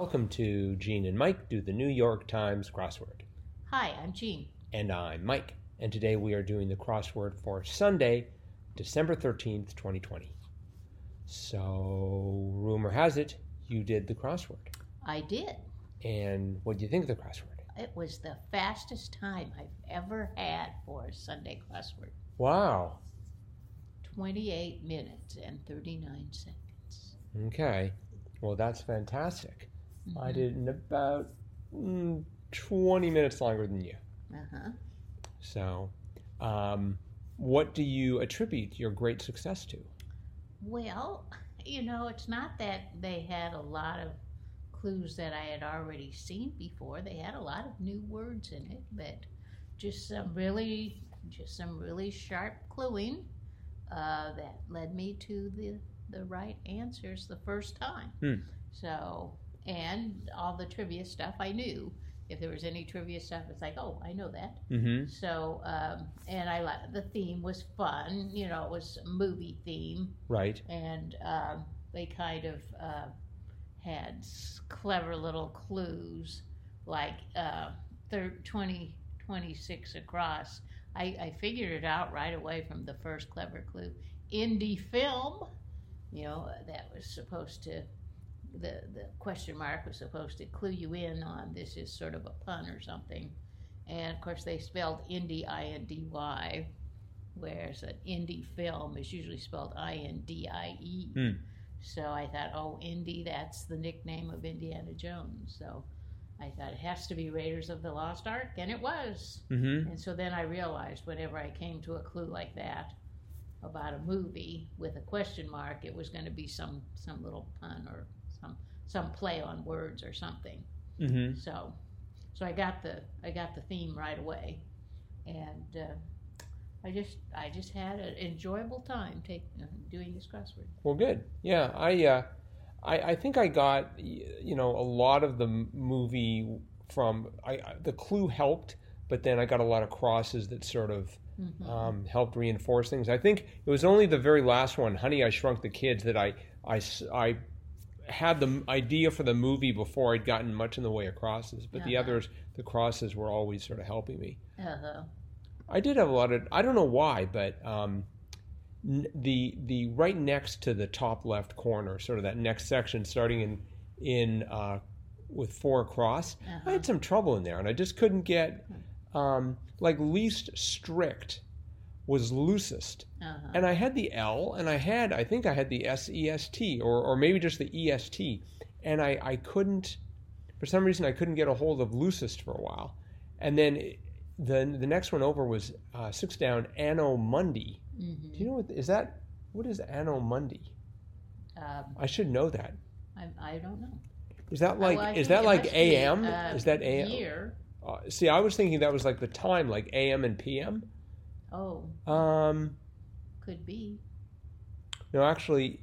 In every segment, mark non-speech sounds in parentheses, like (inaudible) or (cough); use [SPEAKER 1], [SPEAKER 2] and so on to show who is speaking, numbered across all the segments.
[SPEAKER 1] Welcome to Gene and Mike do the New York Times crossword.
[SPEAKER 2] Hi, I'm Jean.
[SPEAKER 1] And I'm Mike. And today we are doing the crossword for Sunday, December 13th, 2020. So, rumor has it you did the crossword.
[SPEAKER 2] I did.
[SPEAKER 1] And what do you think of the crossword?
[SPEAKER 2] It was the fastest time I've ever had for a Sunday crossword.
[SPEAKER 1] Wow.
[SPEAKER 2] 28 minutes and 39 seconds.
[SPEAKER 1] Okay. Well, that's fantastic. I
[SPEAKER 2] Mhm.
[SPEAKER 1] did in about mm, 20 minutes longer than you.
[SPEAKER 2] Uh-huh.
[SPEAKER 1] So, um, what do you attribute your great success to?
[SPEAKER 2] Well, you know, it's not that they had a lot of clues that I had already seen before. They had a lot of new words in it, but just some really, just some really sharp cluing uh, that led me to the the right answers the first time.
[SPEAKER 1] Hmm.
[SPEAKER 2] So, and all the trivia stuff I knew. If there was any trivia stuff, it's like, oh, I know that.
[SPEAKER 1] Mm-hmm.
[SPEAKER 2] So, um, and I like the theme was fun. You know, it was movie theme
[SPEAKER 1] Right.
[SPEAKER 2] and um, they kind of uh, had clever little clues like uh, thir- 20, 26 across. I, I figured it out right away from the first clever clue. Indie film, you know, that was supposed to, the, the question mark was supposed to clue you in on this is sort of a pun or something. And of course, they spelled indie, I N D Y, whereas an indie film is usually spelled I N D I E.
[SPEAKER 1] Hmm.
[SPEAKER 2] So I thought, oh, Indy, that's the nickname of Indiana Jones. So I thought it has to be Raiders of the Lost Ark, and it was.
[SPEAKER 1] Mm-hmm.
[SPEAKER 2] And so then I realized whenever I came to a clue like that about a movie with a question mark, it was going to be some some little pun or some some play on words or something.
[SPEAKER 1] Mm-hmm.
[SPEAKER 2] So, so I got the I got the theme right away, and uh, I just I just had an enjoyable time take, uh, doing this crossword.
[SPEAKER 1] Well, good. Yeah, I, uh, I, I think I got, you know, a lot of the movie from I, I- the clue helped, but then I got a lot of crosses that sort of
[SPEAKER 2] Mhm.
[SPEAKER 1] um, helped reinforce things. I think it was only the very last one, Honey, I Shrunk the Kids, that I, I, I had the idea for the movie before I'd gotten much in the way of crosses, but the
[SPEAKER 2] Uh-huh.
[SPEAKER 1] others, the crosses were always sort of helping me.
[SPEAKER 2] Uh-huh.
[SPEAKER 1] I did have a lot of. I don't know why, but um, the the right next to the top left corner, sort of that next section, starting in in uh, with four across, I
[SPEAKER 2] Uh-huh.
[SPEAKER 1] had some trouble in there, and I just couldn't get um, like least strict was loosest,
[SPEAKER 2] Uh-huh.
[SPEAKER 1] and I had the L, and I had I think I had the S E S T, or or maybe just the E S T, and I I couldn't for some reason I couldn't get a hold of loosest for a while, and then. The, the next one over was uh, six down Anno Mundi.
[SPEAKER 2] Mhm.
[SPEAKER 1] Do you know what is that? What is Anno Mundi?
[SPEAKER 2] Um,
[SPEAKER 1] I should know that.
[SPEAKER 2] I, I don't know.
[SPEAKER 1] Is that like
[SPEAKER 2] I
[SPEAKER 1] is that like
[SPEAKER 2] must be,
[SPEAKER 1] AM?
[SPEAKER 2] uh,
[SPEAKER 1] is that AM?
[SPEAKER 2] Year.
[SPEAKER 1] Uh, see, I was thinking that was like the time, like AM and PM.
[SPEAKER 2] Oh,
[SPEAKER 1] Um,
[SPEAKER 2] could be.
[SPEAKER 1] no, actually,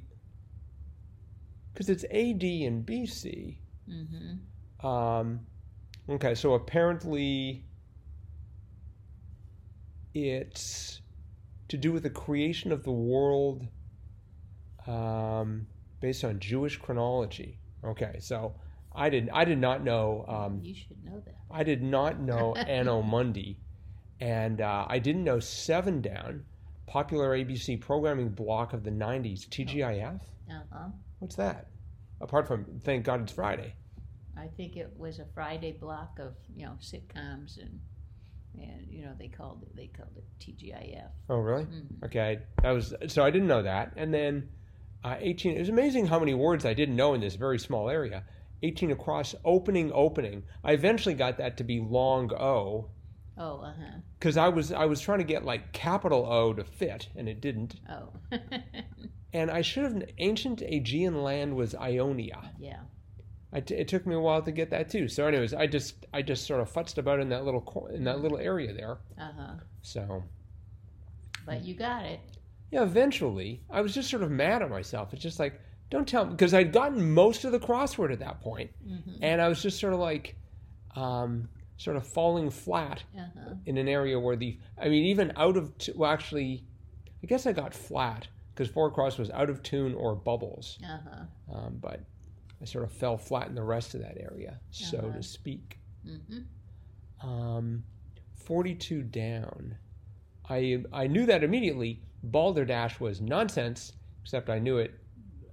[SPEAKER 1] because it's AD and BC.
[SPEAKER 2] Mm-hmm.
[SPEAKER 1] Um, okay, so apparently it's to do with the creation of the world um, based on Jewish chronology. Okay, so I did I did not know um,
[SPEAKER 2] you should know that.
[SPEAKER 1] I did not know (laughs) Anno Mundi, and uh, I didn't know Seven Down, popular ABC programming block of the '90s. TGIF.
[SPEAKER 2] Uh-huh.
[SPEAKER 1] What's that? Apart from Thank God It's Friday.
[SPEAKER 2] I think it was a Friday block of you know sitcoms and and you know they called it they called it TGIF.
[SPEAKER 1] Oh, really?
[SPEAKER 2] Mhm.
[SPEAKER 1] Okay, that was so I didn't know that. And then uh, 18. It was amazing how many words I didn't know in this very small area. 18 across, opening, opening. I eventually got that to be long O
[SPEAKER 2] Oh, uh huh.
[SPEAKER 1] Because I was I was trying to get like capital O to fit, and it didn't.
[SPEAKER 2] Oh, (laughs)
[SPEAKER 1] And I should have. Ancient Aegean land was Ionia.
[SPEAKER 2] yeah.
[SPEAKER 1] I t- it took me a while to get that too. So, anyways, I just I just sort of futzed about in that little cor- in that little area there.
[SPEAKER 2] Uh huh.
[SPEAKER 1] So
[SPEAKER 2] But you got it.
[SPEAKER 1] Yeah, eventually, I was just sort of mad at myself. It's just like, don't tell me, because I'd gotten most of the crossword at that point,
[SPEAKER 2] Mm-hmm.
[SPEAKER 1] and I was just sort of like, um, sort of falling flat
[SPEAKER 2] Uh huh.
[SPEAKER 1] in an area where the, I mean, even out of, t- well, actually, I guess I got flat because four cross was out of tune or bubbles,
[SPEAKER 2] Uh huh.
[SPEAKER 1] um, but I sort of fell flat in the rest of that area, so
[SPEAKER 2] Uh-huh.
[SPEAKER 1] to speak.
[SPEAKER 2] hmm
[SPEAKER 1] Um, 42 down. I I knew that immediately. Balderdash was nonsense, except I knew it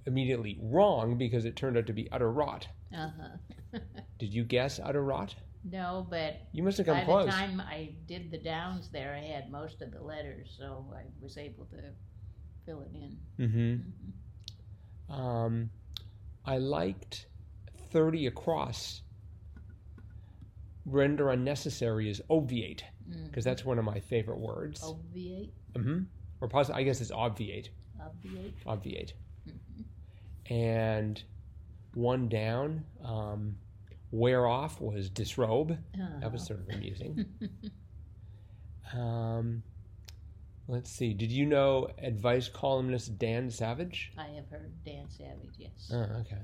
[SPEAKER 1] immediately wrong because it turned out to be utter rot.
[SPEAKER 2] Uh-huh. (laughs)
[SPEAKER 1] Did you guess utter rot?
[SPEAKER 2] No, but
[SPEAKER 1] You must have
[SPEAKER 2] by
[SPEAKER 1] close.
[SPEAKER 2] the time I did the downs there, I had most of the letters, so I was able to fill it in.
[SPEAKER 1] Mm-hmm. Um, I liked 30 across. Render unnecessary is obviate because that's one of my favorite words.
[SPEAKER 2] Obviate,
[SPEAKER 1] hmm Or poss- I guess it's obviate.
[SPEAKER 2] obviate.
[SPEAKER 1] Obviate.
[SPEAKER 2] Mhm.
[SPEAKER 1] And one down, um, wear off was disrobe. That was
[SPEAKER 2] Uh-huh.
[SPEAKER 1] sort of amusing. (laughs) um, let's see. Did you know advice columnist Dan Savage?
[SPEAKER 2] I have heard Dan Savage, yes.
[SPEAKER 1] Oh, okay.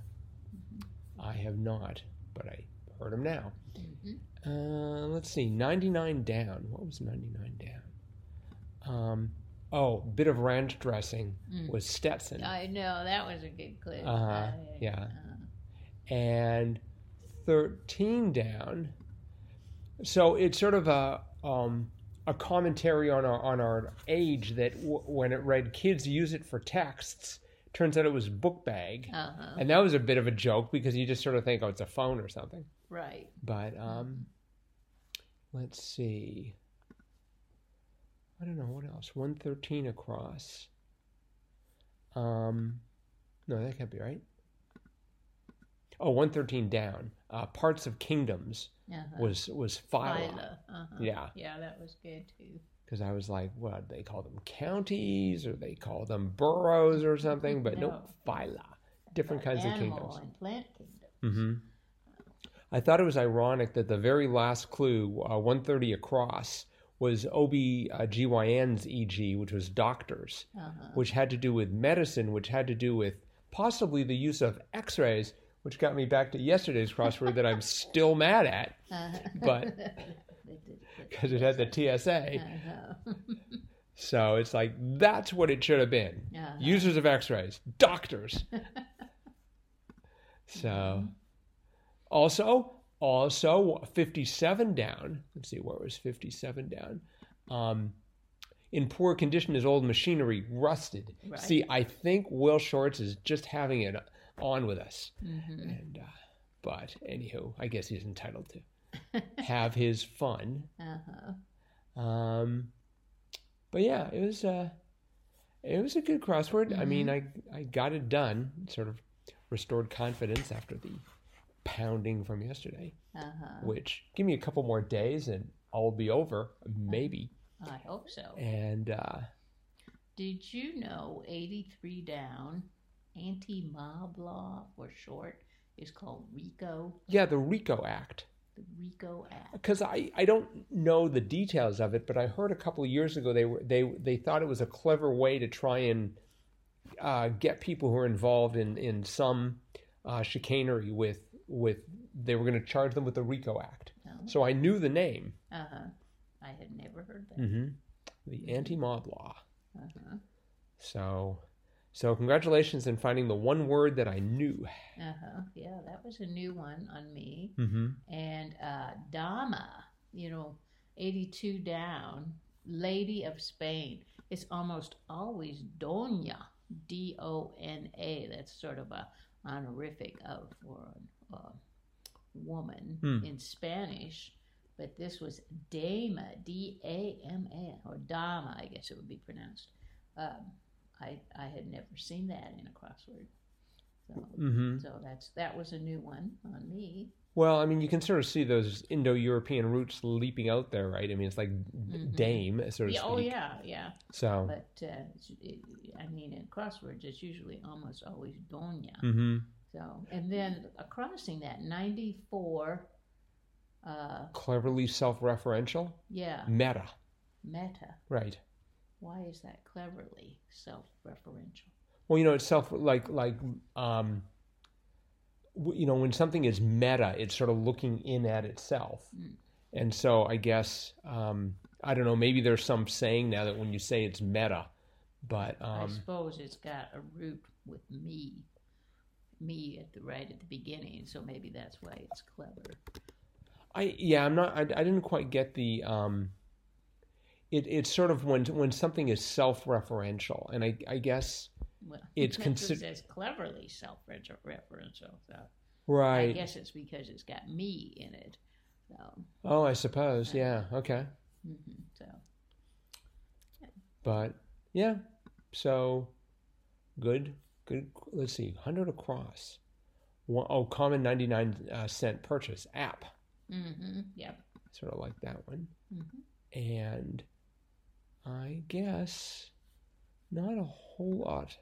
[SPEAKER 1] I have not, but I heard him now.
[SPEAKER 2] Mhm.
[SPEAKER 1] Uh, let's see. 99 down. What was 99 down? Um, oh, bit of ranch dressing
[SPEAKER 2] Mm.
[SPEAKER 1] was Stetson.
[SPEAKER 2] I know that was a good clip.
[SPEAKER 1] Uh-huh,
[SPEAKER 2] I-
[SPEAKER 1] yeah.
[SPEAKER 2] uh,
[SPEAKER 1] and 13 down. So it's sort of a um, a commentary on our on our age that w- when it read kids use it for texts, turns out it was book bag,
[SPEAKER 2] uh-huh.
[SPEAKER 1] and that was a bit of a joke because you just sort of think oh it's a phone or something.
[SPEAKER 2] Right.
[SPEAKER 1] But um, let's see. I don't know what else. 113 across. Um, no, that can't be right. Oh, 113 down. Uh, Parts of Kingdoms
[SPEAKER 2] Uh-huh.
[SPEAKER 1] was was Phyla.
[SPEAKER 2] Phyla, uh-huh.
[SPEAKER 1] Yeah,
[SPEAKER 2] Yeah, that was good too.
[SPEAKER 1] because I was like, what they call them counties or they call them boroughs or something, but no,
[SPEAKER 2] No.
[SPEAKER 1] Phyla. Different kinds of kingdoms.
[SPEAKER 2] and plant kingdoms.
[SPEAKER 1] hmm I thought it was ironic that the very last clue, uh, 130 across, was OB-GYN's EG, which was doctors,
[SPEAKER 2] Uh-huh.
[SPEAKER 1] which had to do with medicine, which had to do with possibly the use of x-rays, which got me back to yesterday's crossword that I'm still mad at
[SPEAKER 2] Uh-huh.
[SPEAKER 1] but- (laughs)
[SPEAKER 2] They did it.
[SPEAKER 1] because it had the TSA.
[SPEAKER 2] Uh-huh. (laughs)
[SPEAKER 1] So it's like, that's what it should have been.
[SPEAKER 2] Uh-huh.
[SPEAKER 1] Users of x-rays, doctors. (laughs) So, also, also 57 down. Let's see, where was 57 down? Um, in poor condition is old machinery, rusted.
[SPEAKER 2] Right.
[SPEAKER 1] See, I think Will Shortz is just having it on with us.
[SPEAKER 2] Mhm.
[SPEAKER 1] And, uh, but anywho, I guess he's entitled to have his fun.
[SPEAKER 2] Uh-huh.
[SPEAKER 1] Um, but yeah, it was uh, it was a good crossword. I mean, I I got it done. Sort of restored confidence after the pounding from yesterday.
[SPEAKER 2] Uh-huh.
[SPEAKER 1] Which give me a couple more days and I'll be over, maybe.
[SPEAKER 2] I hope so.
[SPEAKER 1] And uh,
[SPEAKER 2] Did you know 83 down, anti mob law for short, is called RICO,
[SPEAKER 1] yeah, the RICO Act.
[SPEAKER 2] the RICO Act?
[SPEAKER 1] Because I, I don't know the details of it, but I heard a couple of years ago they were they they thought it was a clever way to try and uh, get people who are involved in in some uh, chicanery with with they were going to charge them with the RICO Act.
[SPEAKER 2] No?
[SPEAKER 1] So I knew the name,
[SPEAKER 2] Uh huh. I had never heard that.
[SPEAKER 1] hmm the anti-mob law.
[SPEAKER 2] Uh huh.
[SPEAKER 1] So so congratulations in finding the one word that I knew.
[SPEAKER 2] Uh huh. Yeah, that was a new one on me.
[SPEAKER 1] Mm-hmm.
[SPEAKER 2] And uh, Dama, you know, 82 down, Lady of Spain. It's almost always Dona, D O N A. That's sort of a honorific of for a uh, woman
[SPEAKER 1] Hmm.
[SPEAKER 2] in Spanish. But this was Dama, D A M A, or Dama, I guess it would be pronounced. Um, I I had never seen that in a crossword. So,
[SPEAKER 1] Mm-hmm.
[SPEAKER 2] so that's that was a new one on me.
[SPEAKER 1] Well, I mean, you can sort of see those Indo-European roots leaping out there, right? I mean, it's like
[SPEAKER 2] Mhm.
[SPEAKER 1] dame, so to
[SPEAKER 2] Yeah, oh yeah, yeah.
[SPEAKER 1] So,
[SPEAKER 2] But uh, it, I mean, in crosswords, it's usually almost always doña.
[SPEAKER 1] hmm
[SPEAKER 2] So, and then uh, crossing that ninety-four, uh,
[SPEAKER 1] cleverly self-referential,
[SPEAKER 2] yeah,
[SPEAKER 1] meta,
[SPEAKER 2] meta.
[SPEAKER 1] right?
[SPEAKER 2] Why is that cleverly self-referential?
[SPEAKER 1] Well, you know, it's self like like um, you know, when something is meta, it's sort of looking in at itself,
[SPEAKER 2] Mm.
[SPEAKER 1] and so I guess um, I don't know. Maybe there's some saying now that when you say it's meta, but
[SPEAKER 2] I
[SPEAKER 1] um,
[SPEAKER 2] suppose it's got a root with me, me at the right at the beginning, so maybe that's why it's clever.
[SPEAKER 1] I yeah, I'm not. I, I didn't quite get the. Um, it it's sort of when when something is self-referential, and I I guess
[SPEAKER 2] Well,
[SPEAKER 1] It's (laughs)
[SPEAKER 2] it
[SPEAKER 1] consi-
[SPEAKER 2] says cleverly self-referential. So I guess it's because it's got me in it. So,
[SPEAKER 1] Oh, I suppose. Yeah. Okay.
[SPEAKER 2] hmm so
[SPEAKER 1] But yeah, so good. Good. Let's see. Hundred across. One, oh, common ninety nine uh, cent purchase app.
[SPEAKER 2] hmm yep.
[SPEAKER 1] Sort of like that one.
[SPEAKER 2] hmm
[SPEAKER 1] And I guess not a whole lot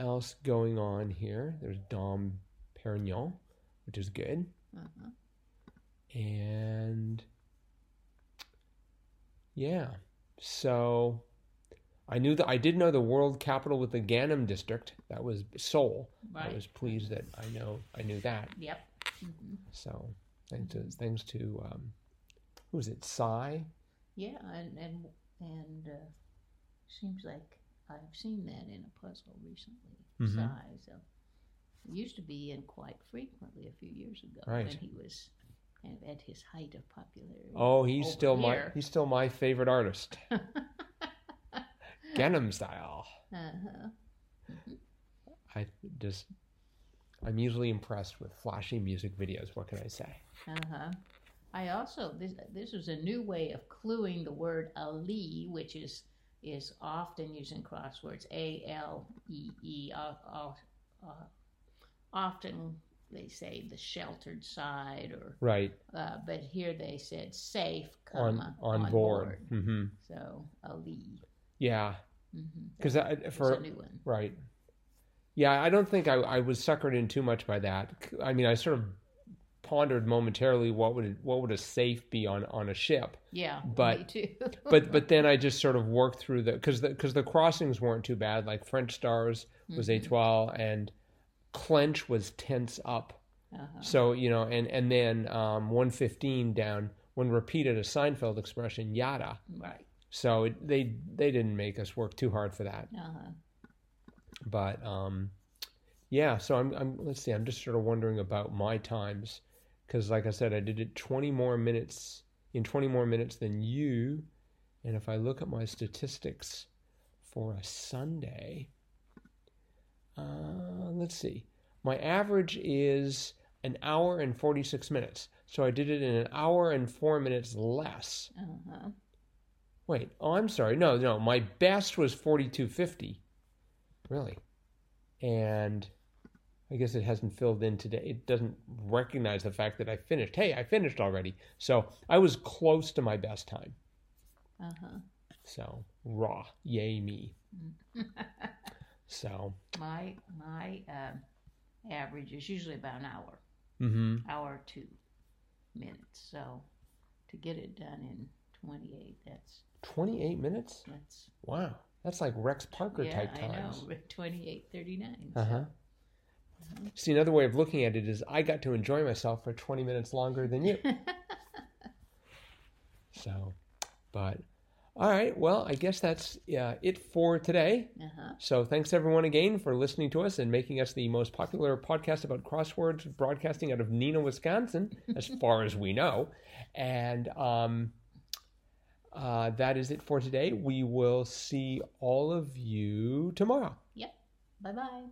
[SPEAKER 1] else going on here. There's Dom Perignon, which is good.
[SPEAKER 2] Uh-huh.
[SPEAKER 1] And yeah, so I knew that I did know the world capital with the Gangnam district. That was Seoul. I was pleased that I know I knew that.
[SPEAKER 2] Yep. hmm
[SPEAKER 1] So thanks to thanks to um, who was it? Psy.
[SPEAKER 2] Yeah, and and and uh, seems like I've seen that in a puzzle recently.
[SPEAKER 1] Mhm.
[SPEAKER 2] Size. It used to be in quite frequently a few years ago
[SPEAKER 1] Right.
[SPEAKER 2] when he was kind of at his height of popularity.
[SPEAKER 1] Oh, he's still my he's still my favorite artist. (laughs) Gangnam style.
[SPEAKER 2] uh-huh.
[SPEAKER 1] I just I'm usually impressed with flashy music videos. What can I say?
[SPEAKER 2] Uh-huh. I also this this was a new way of cluing the word alee, which is is often used in crosswords. A L E E. uh, uh, uh, Often they say the sheltered side, or
[SPEAKER 1] Right
[SPEAKER 2] uh, but here they said safe,
[SPEAKER 1] on
[SPEAKER 2] comma,
[SPEAKER 1] on, board. hmm
[SPEAKER 2] So alee.
[SPEAKER 1] Yeah,
[SPEAKER 2] Mm-hmm.
[SPEAKER 1] because for
[SPEAKER 2] a new one.
[SPEAKER 1] Right. Yeah, I don't think I, I was suckered in too much by that. I mean, I sort of pondered momentarily what would what would a safe be on, on a ship,
[SPEAKER 2] Yeah,
[SPEAKER 1] but-
[SPEAKER 2] me too. (laughs)
[SPEAKER 1] but but then I just sort of worked through the because because the crossings weren't too bad. Like French Stars was
[SPEAKER 2] Mhm.
[SPEAKER 1] étoile and Clench was tense up.
[SPEAKER 2] Uh-huh.
[SPEAKER 1] So you know, and and then um, one fifteen down when repeated a Seinfeld expression yada.
[SPEAKER 2] Right.
[SPEAKER 1] So it, they they didn't make us work too hard for that.
[SPEAKER 2] Uh-huh.
[SPEAKER 1] but um yeah so i'm i'm let's see i'm just sort of wondering about my times because like i said i did it 20 more minutes in 20 more minutes than you and if i look at my statistics for a sunday uh let's see my average is an hour and 46 minutes so i did it in an hour and 4 minutes less
[SPEAKER 2] Uh-huh.
[SPEAKER 1] Wait, oh, I'm sorry. No, no, my best was 4250. Really? And I guess it hasn't filled in today. It doesn't recognize the fact that I finished. Hey, I finished already. So I was close to my best time.
[SPEAKER 2] Uh-huh.
[SPEAKER 1] So raw. Yay me. (laughs) So,
[SPEAKER 2] my my um, average is usually about an hour,
[SPEAKER 1] mm-hmm.
[SPEAKER 2] hour two minutes. So to get it done in 28, that's
[SPEAKER 1] 28 minutes?
[SPEAKER 2] that's
[SPEAKER 1] Wow. That's like Rex Parker
[SPEAKER 2] yeah,
[SPEAKER 1] type
[SPEAKER 2] I
[SPEAKER 1] times.
[SPEAKER 2] know (laughs) 28, 39.
[SPEAKER 1] Uh huh. See, another way of looking at it is I got to enjoy myself for 20 minutes longer than you. (laughs) So, but all right. Well, I guess that's uh, it for today.
[SPEAKER 2] uh-huh.
[SPEAKER 1] So, thanks everyone again for listening to us and making us the most popular podcast about crosswords broadcasting out of Neenah, Wisconsin, as far as we know. And um, uh, that is it for today. We will see all of you tomorrow. Yep.
[SPEAKER 2] Bye bye.